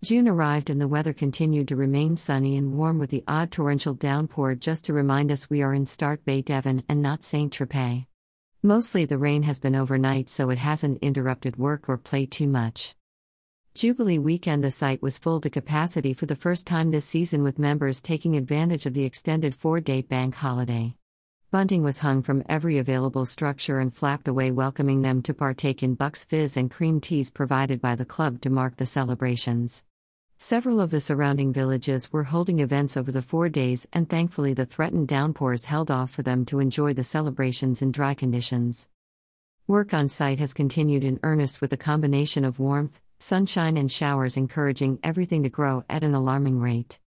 June arrived and the weather continued to remain sunny and warm with the odd torrential downpour just to remind us we are in Start Bay, Devon, and not Saint Tropez. Mostly the rain has been overnight, so it hasn't interrupted work or play too much. Jubilee weekend, the site was full to capacity for the first time this season, with members taking advantage of the extended four day bank holiday. Bunting was hung from every available structure and flapped away, welcoming them to partake in Bucks fizz and cream teas provided by the club to mark the celebrations. Several of the surrounding villages were holding events over the four days, and thankfully, the threatened downpours held off for them to enjoy the celebrations in dry conditions. Work on site has continued in earnest with a combination of warmth, sunshine, and showers encouraging everything to grow at an alarming rate.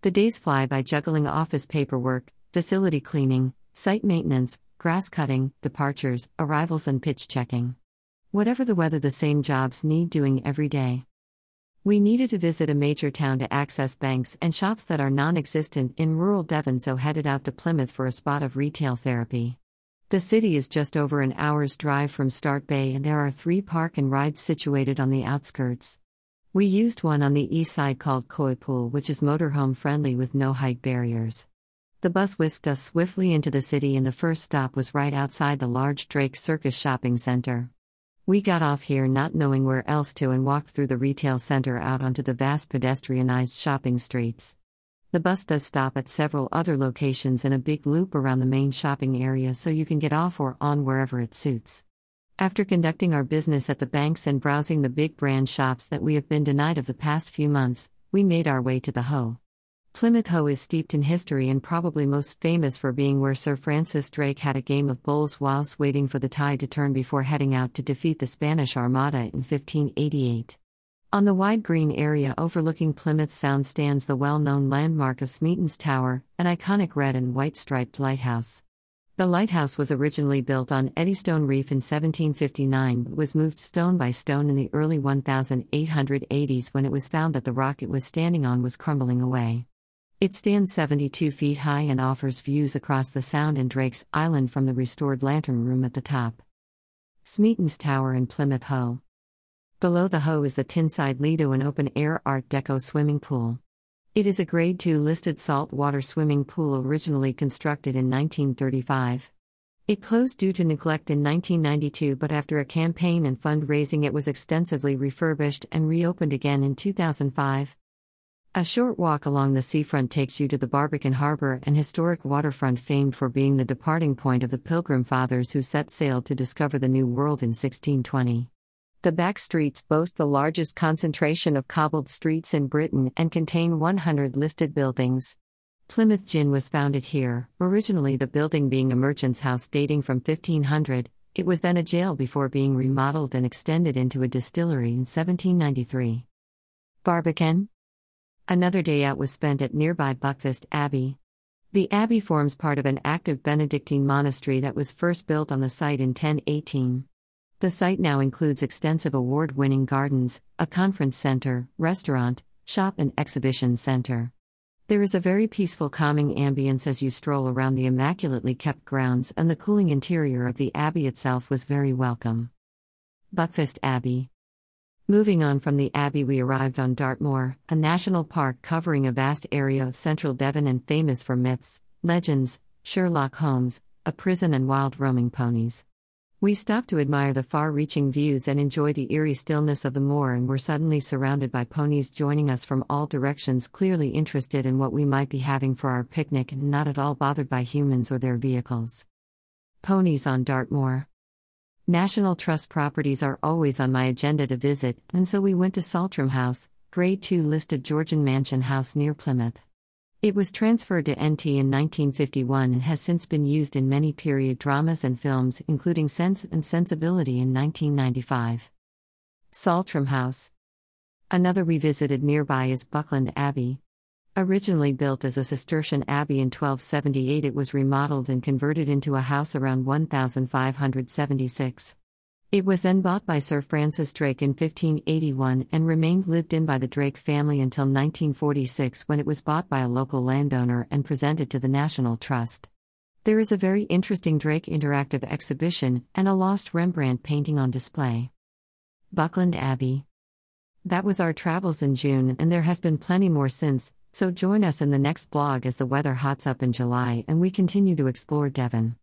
The days fly by juggling office paperwork, facility cleaning, site maintenance, grass cutting, departures, arrivals, and pitch checking. Whatever the weather, the same jobs need doing every day. We needed to visit a major town to access banks and shops that are non existent in rural Devon, so headed out to Plymouth for a spot of retail therapy. The city is just over an hour's drive from Start Bay, and there are three park and rides situated on the outskirts. We used one on the east side called Coypool, which is motorhome friendly with no height barriers. The bus whisked us swiftly into the city, and the first stop was right outside the large Drake Circus shopping center. We got off here not knowing where else to and walked through the retail center out onto the vast pedestrianized shopping streets. The bus does stop at several other locations in a big loop around the main shopping area so you can get off or on wherever it suits. After conducting our business at the banks and browsing the big brand shops that we have been denied of the past few months, we made our way to the Hoe. Plymouth Hoe is steeped in history and probably most famous for being where Sir Francis Drake had a game of bowls whilst waiting for the tide to turn before heading out to defeat the Spanish Armada in 1588. On the wide green area overlooking Plymouth Sound stands the well known landmark of Smeaton's Tower, an iconic red and white striped lighthouse. The lighthouse was originally built on Eddystone Reef in 1759 but was moved stone by stone in the early 1880s when it was found that the rock it was standing on was crumbling away. It stands 72 feet high and offers views across the Sound and Drake's Island from the restored lantern room at the top. Smeaton's Tower in Plymouth Hoe. Below the Hoe is the Tinside Lido, an open air Art Deco swimming pool. It is a Grade 2 listed saltwater swimming pool originally constructed in 1935. It closed due to neglect in 1992, but after a campaign and fundraising, it was extensively refurbished and reopened again in 2005. A short walk along the seafront takes you to the Barbican Harbor, an historic waterfront famed for being the departing point of the Pilgrim Fathers who set sail to discover the New World in 1620. The back streets boast the largest concentration of cobbled streets in Britain and contain 100 listed buildings. Plymouth Gin was founded here, originally the building being a merchant's house dating from 1500. It was then a jail before being remodeled and extended into a distillery in 1793. Barbican Another day out was spent at nearby Buckfast Abbey. The abbey forms part of an active Benedictine monastery that was first built on the site in 1018. The site now includes extensive award winning gardens, a conference center, restaurant, shop, and exhibition center. There is a very peaceful, calming ambience as you stroll around the immaculately kept grounds, and the cooling interior of the abbey itself was very welcome. Buckfast Abbey Moving on from the Abbey, we arrived on Dartmoor, a national park covering a vast area of central Devon and famous for myths, legends, Sherlock Holmes, a prison, and wild roaming ponies. We stopped to admire the far reaching views and enjoy the eerie stillness of the moor, and were suddenly surrounded by ponies joining us from all directions, clearly interested in what we might be having for our picnic and not at all bothered by humans or their vehicles. Ponies on Dartmoor. National Trust properties are always on my agenda to visit, and so we went to Saltram House, Grade 2 listed Georgian mansion house near Plymouth. It was transferred to NT in 1951 and has since been used in many period dramas and films, including Sense and Sensibility in 1995. Saltram House. Another we visited nearby is Buckland Abbey. Originally built as a Cistercian abbey in 1278, it was remodeled and converted into a house around 1576. It was then bought by Sir Francis Drake in 1581 and remained lived in by the Drake family until 1946 when it was bought by a local landowner and presented to the National Trust. There is a very interesting Drake interactive exhibition and a lost Rembrandt painting on display. Buckland Abbey That was our travels in June, and there has been plenty more since, so join us in the next blog as the weather hots up in July and we continue to explore Devon.